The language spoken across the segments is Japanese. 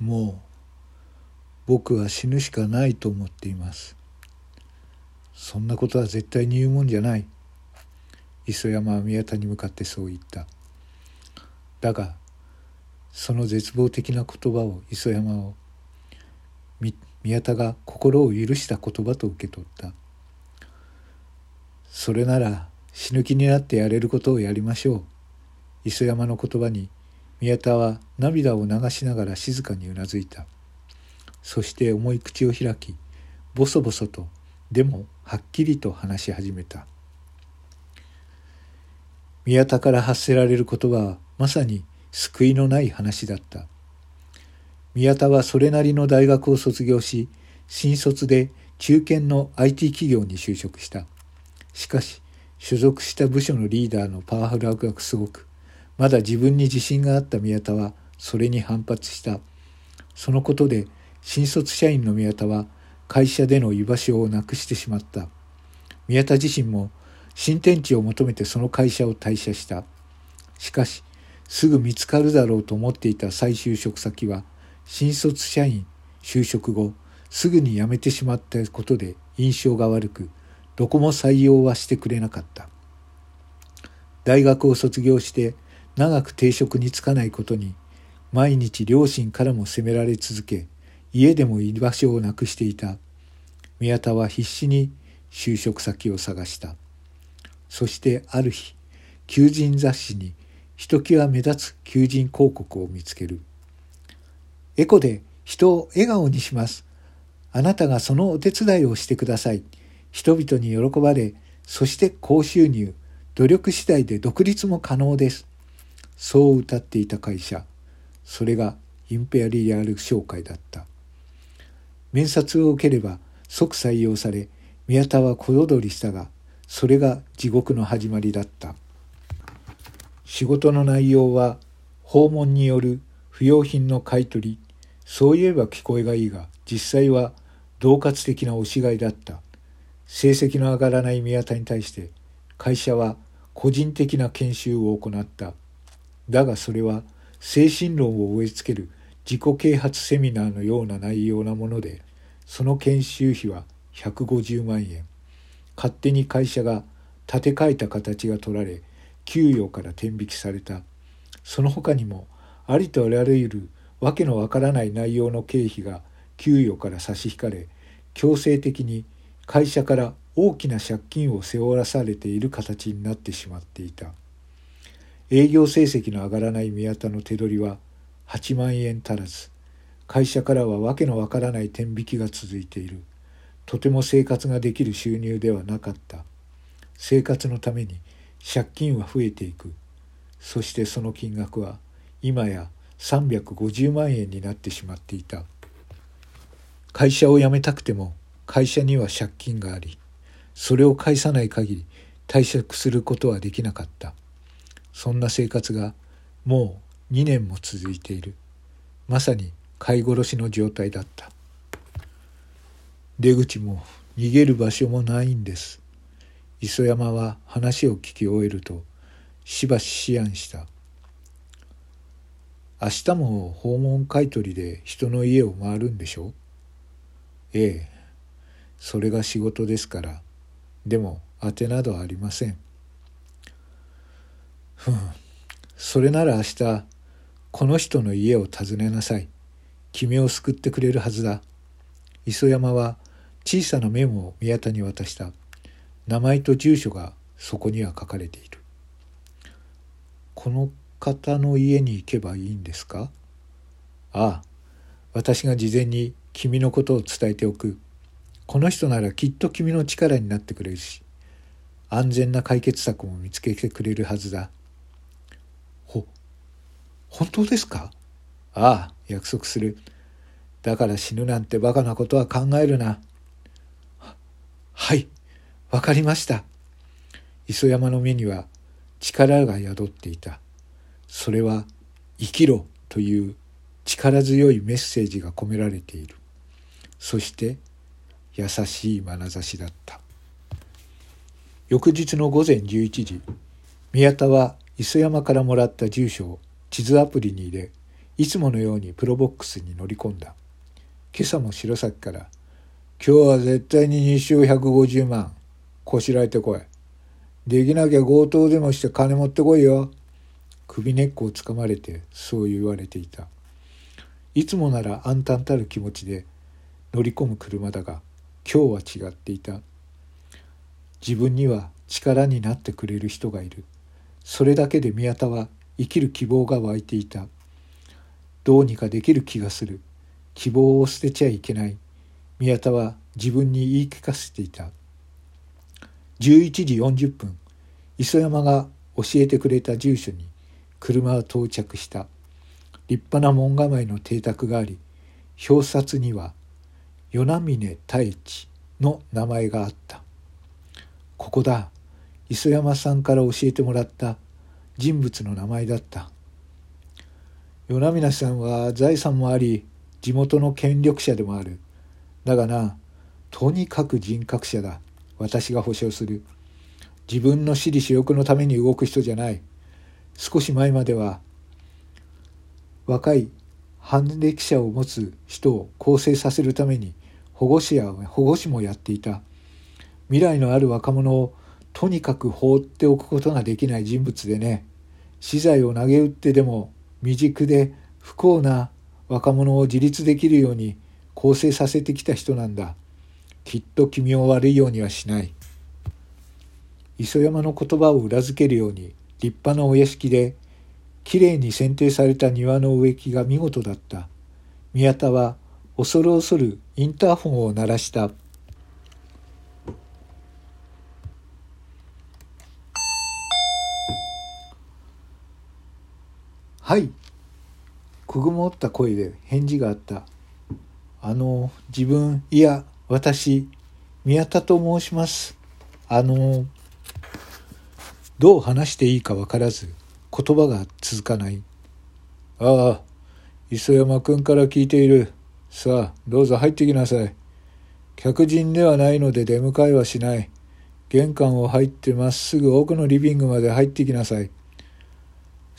もう僕は死ぬしかないと思っています。そんなことは絶対に言うもんじゃない。磯山は宮田に向かってそう言った。だがその絶望的な言葉を磯山を宮田が心を許した言葉と受け取った。それなら死ぬ気になってやれることをやりましょう。磯山の言葉に宮田は涙を流しながら静かにうなずいた。そして重い口を開きボソボソとでもはっきりと話し始めた。宮田から発せられる言葉はまさに救いのない話だった。宮田はそれなりの大学を卒業し新卒で中堅の IT 企業に就職した。しかし所属した部署のリーダーのパワフル悪がすごくまだ自分に自信があった宮田はそれに反発した。そのことで新卒社員の宮田は会社での居場所をなくしてしまった。宮田自身も新天地を求めてその会社を退社した。しかしすぐ見つかるだろうと思っていた再就職先は新卒社員就職後すぐに辞めてしまったことで印象が悪くどこも採用はしてくれなかった。大学を卒業して長く定職に就かないことに毎日両親からも責められ続け家でも居場所をなくしていた。宮田は必死に就職先を探した。そしてある日求人雑誌にひときわ目立つ求人広告を見つける。エコで人を笑顔にします。あなたがそのお手伝いをしてください。人々に喜ばれそして高収入。努力次第で独立も可能です。そう歌っていた会社それがインペアリアル商会だった。面接を受ければ即採用され宮田は小躍りしたがそれが地獄の始まりだった。仕事の内容は訪問による不用品の買い取りそういえば聞こえがいいが実際は恫喝的な押し買いだった。成績の上がらない宮田に対して会社は個人的な研修を行った。だがそれは精神論を植え付ける自己啓発セミナーのような内容なものでその研修費は150万円。勝手に会社が建て替えた形が取られ給与から転引きされた。その他にもありとあらゆるわけのわからない内容の経費が給与から差し引かれ強制的に会社から大きな借金を背負わされている形になってしまっていた。営業成績の上がらない宮田の手取りは8万円足らず。会社からは訳のわからない転引きが続いている。とても生活ができる収入ではなかった。生活のために借金は増えていく。そしてその金額は今や350万円になってしまっていた。会社を辞めたくても会社には借金がありそれを返さない限り退職することはできなかった。そんな生活がもう2年も続いている。まさに飼い殺しの状態だった。出口も逃げる場所もないんです。磯山は話を聞き終えるとしばし思案した。明日も訪問買い取りで人の家を回るんでしょ？ええ。それが仕事ですから。でも当てなどありません。ふんそれなら明日この人の家を訪ねなさい。君を救ってくれるはずだ。磯山は小さなメモを宮田に渡した。名前と住所がそこには書かれている。この方の家に行けばいいんですか？ああ、私が事前に君のことを伝えておく。この人ならきっと君の力になってくれるし、安全な解決策も見つけてくれるはずだ。本当ですか？ああ、約束する。だから死ぬなんてバカなことは考えるな。はい、わかりました。磯山の目には力が宿っていた。それは生きろという力強いメッセージが込められている。そして優しい眼差しだった。翌日の午前11時、宮田は磯山からもらった住所を地図アプリに入れいつものようにプロボックスに乗り込んだ今朝も白崎から「今日は絶対に日照150万こしらえてこい」できなきゃ強盗でもして金持ってこいよ。首根っこをつかまれてそう言われていた。いつもなら暗淡たる気持ちで乗り込む車だが今日は違っていた。自分には力になってくれる人がいる。それだけで宮田は生きる希望が湧いていた。どうにかできる気がする。希望を捨てちゃいけない。宮田は自分に言い聞かせていた。11時40分磯山が教えてくれた住所に車は到着した立派な門構えの邸宅があり表札には与那峰太一の名前があったここだ磯山さんから教えてもらった人物の名前だった与那峰さんは財産もあり地元の権力者でもあるだがなとにかく人格者だ私が保証する。自分の私利私欲のために動く人じゃない。少し前までは若い反歴者を持つ人を構成させるために保護司や保護司もやっていた。未来のある若者をとにかく放っておくことができない人物でね。資材を投げ打ってでも未熟で不幸な若者を自立できるように構成させてきた人なんだ。きっと君を悪いようにはしない。磯山の言葉を裏付けるように立派なお屋敷できれいに剪定された庭の植木が見事だった。宮田は恐る恐るインターホンを鳴らした。はい。くぐもった声で返事があった。あの、自分、いや、私、宮田と申します。あの、どう話していいかわからず、言葉が続かない。ああ、磯山君から聞いている。さあ、どうぞ入ってきなさい。客人ではないので出迎えはしない。玄関を入ってまっすぐ奥のリビングまで入ってきなさい。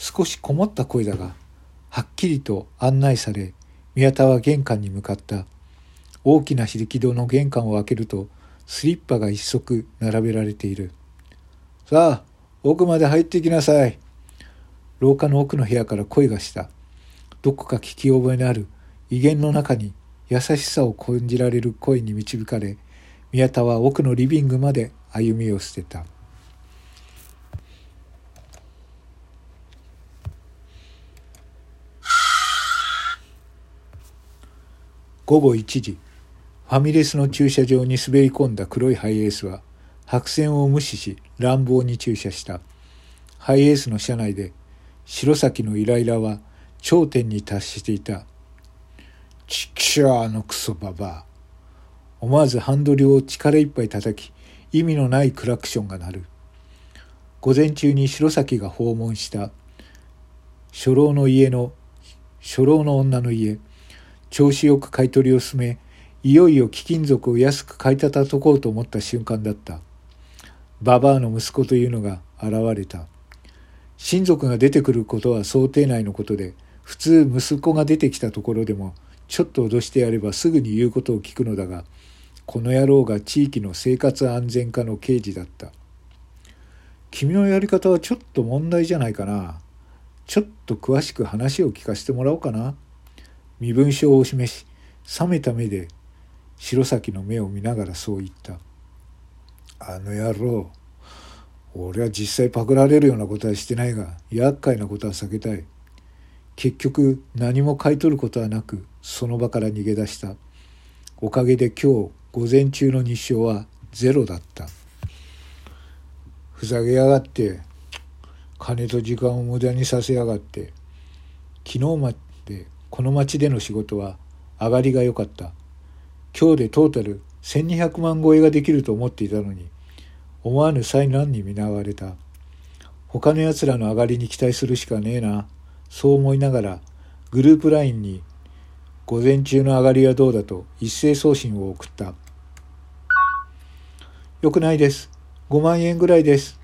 少しこもった声だが、はっきりと案内され、宮田は玄関に向かった。大きな引き戸の玄関を開けるとスリッパが一足並べられている。さあ、奥まで入ってきなさい。廊下の奥の部屋から声がした。どこか聞き覚えのある威厳の中に優しさを感じられる声に導かれ、宮田は奥のリビングまで歩みを捨てた。午後1時。ファミレスの駐車場に滑り込んだ黒いハイエースは白線を無視し乱暴に駐車した。ハイエースの車内で白崎のイライラは頂点に達していた。ちくしょうあのクソババア。思わずハンドルを力いっぱい叩き意味のないクラクションが鳴る。午前中に白崎が訪問した初老の家の初老の女の家調子よく買い取りを進めいよいよ貴金属を安く買いたたとこうと思った瞬間だった。ババアの息子というのが現れた。親族が出てくることは想定内のことで、普通息子が出てきたところでも、ちょっと脅してやればすぐに言うことを聞くのだが、この野郎が地域の生活安全課の刑事だった。君のやり方はちょっと問題じゃないかな。ちょっと詳しく話を聞かせてもらおうかな。身分証を示し、冷めた目で白崎の目を見ながらそう言った。あの野郎、俺は実際パクられるようなことはしてないが、厄介なことは避けたい。結局何も買い取ることはなく、その場から逃げ出した。おかげで今日午前中の日照はゼロだった。ふざけやがって、金と時間を無駄にさせやがって。昨日までこの町での仕事は上がりが良かった。今日でトータル1200万超えができると思っていたのに、思わぬ災難に見舞われた。他の奴らの上がりに期待するしかねえな。そう思いながら、グループ LINE に、午前中の上がりはどうだと一斉送信を送った。よくないです。5万円ぐらいです。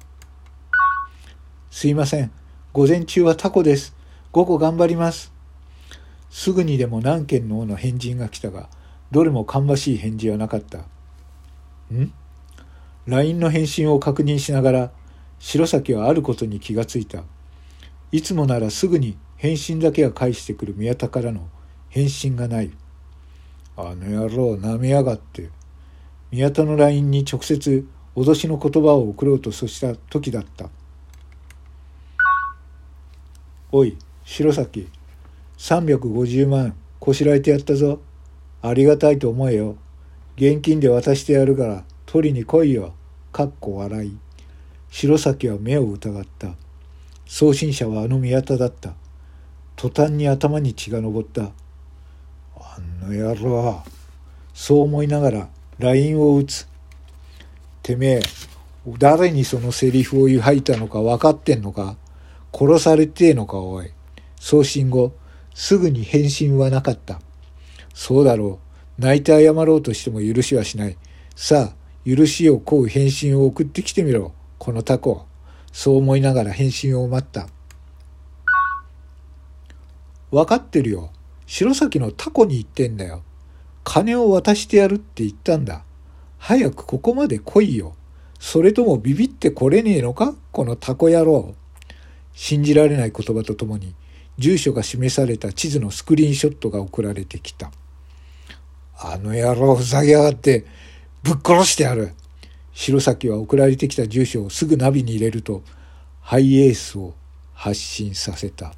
すいません。午前中はタコです。午後頑張ります。すぐにでも何件のの返信が来たが、どれも芳しい返事はなかった。ん ?LINE の返信を確認しながら、白崎はあることに気がついた。いつもならすぐに返信だけが返してくる宮田からの返信がない。あの野郎、舐めやがって。宮田の LINE に直接脅しの言葉を送ろうとそした時だった。おい、白崎、350万こしらえてやったぞ。ありがたいと思えよ。現金で渡してやるから取りに来いよ。かっこ笑い。白崎は目を疑った。送信者はあの宮田だった。途端に頭に血が上った。あの野郎。そう思いながら LINE を打つ。てめえ、誰にそのセリフを吐いたのか分かってんのか？殺されてえのかおい。送信後、すぐに返信はなかった。そうだろう。泣いて謝ろうとしても許しはしない。さあ、許しを請う返信を送ってきてみろ。このタコ。そう思いながら返信を待った。分かってるよ。白崎のタコに言ってんだよ。金を渡してやるって言ったんだ。早くここまで来いよ。それともビビってこれねえのか？このタコ野郎。信じられない言葉とともに住所が示された地図のスクリーンショットが送られてきた。あの野郎ふざけやがってぶっ殺してやる。白崎は送られてきた住所をすぐナビに入れるとハイエースを発進させた。